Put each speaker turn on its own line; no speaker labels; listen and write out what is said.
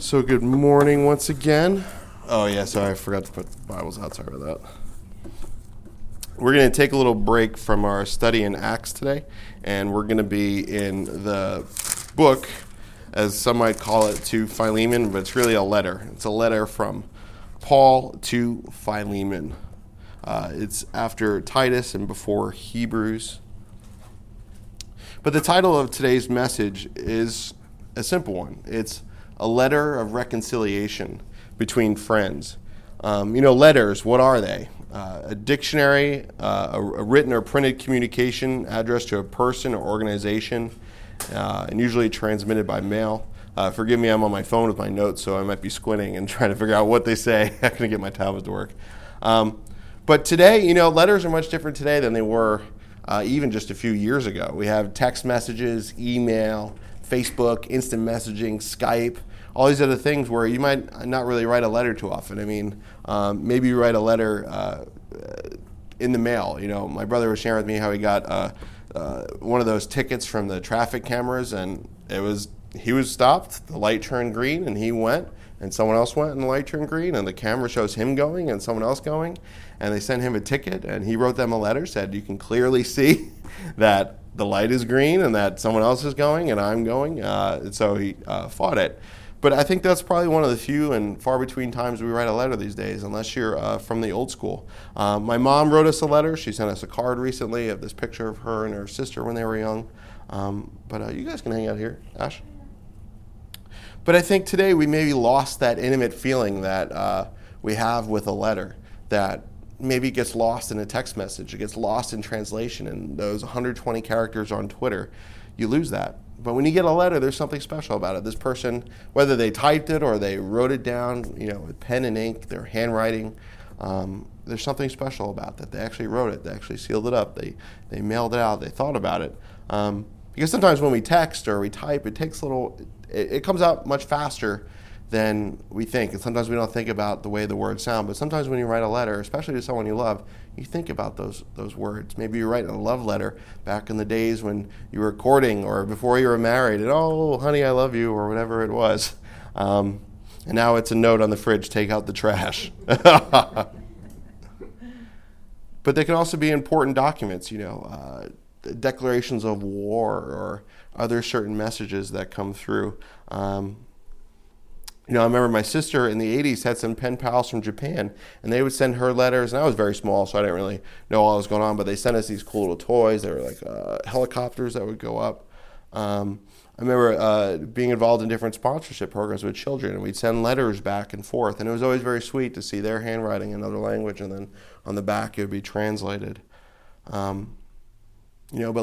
So, good morning once again. Oh, yeah, sorry, I forgot to put Bibles out. Sorry about that. We're going to take a little break from our study in Acts today, and we're going to be in the book, as some might call it, to Philemon, but it's really a letter. It's a letter from Paul to Philemon. Uh, it's after Titus and before Hebrews. But the title of today's message is a simple one it's a letter of reconciliation between friends. Um, you know, letters, what are they? Uh, a dictionary, uh, a, a, written or printed communication addressed to a person or organization, uh, and usually transmitted by mail. Uh, forgive me, I'm on my phone with my notes, so I might be squinting and trying to figure out what they say. I'm going to get my tablet to work. Um, but today, you know, letters are much different today than they were uh, even just a few years ago. We have text messages, email, Facebook, instant messaging, Skype all these other things where you might not really write a letter too often. I mean, um, maybe you write a letter uh, in the mail. You know, my brother was sharing with me how he got uh, uh, one of those tickets from the traffic cameras, and it was he was stopped. The light turned green, and he went, and someone else went, and the light turned green, and the camera shows him going and someone else going, and they sent him a ticket, and he wrote them a letter said you can clearly see that the light is green and that someone else is going and I'm going. Uh, so he uh, fought it. But I think that's probably one of the few and far between times we write a letter these days, unless you're uh, from the old school. Um, my mom wrote us a letter. She sent us a card recently of this picture of her and her sister when they were young. Um, but uh, you guys can hang out here, Ash. But I think today we maybe lost that intimate feeling that uh, we have with a letter that maybe gets lost in a text message. It gets lost in translation and those 120 characters on Twitter. You lose that. But when you get a letter, there's something special about it. This person, whether they typed it or they wrote it down, you know, with pen and ink, their handwriting, um, there's something special about that. They actually wrote it. They actually sealed it up. They they mailed it out. They thought about it. Um, because sometimes when we text or we type, it takes a little. It, it comes out much faster than we think. And sometimes we don't think about the way the words sound. But sometimes when you write a letter, especially to someone you love, you think about those those words. Maybe you write a love letter back in the days when you were courting or before you were married, and oh, honey, I love you, or whatever it was. Um, and now it's a note on the fridge: take out the trash. but they can also be important documents. You know. Uh, declarations of war or other certain messages that come through. Um, you know, I remember my sister in the 80s had some pen pals from Japan, and they would send her letters. And I was very small, so I didn't really know all that was going on, but they sent us these cool little toys. They were like uh, helicopters that would go up. Um, I remember uh, being involved in different sponsorship programs with children, and we'd send letters back and forth. And it was always very sweet to see their handwriting in another language, and then on the back it would be translated. Um, you know, but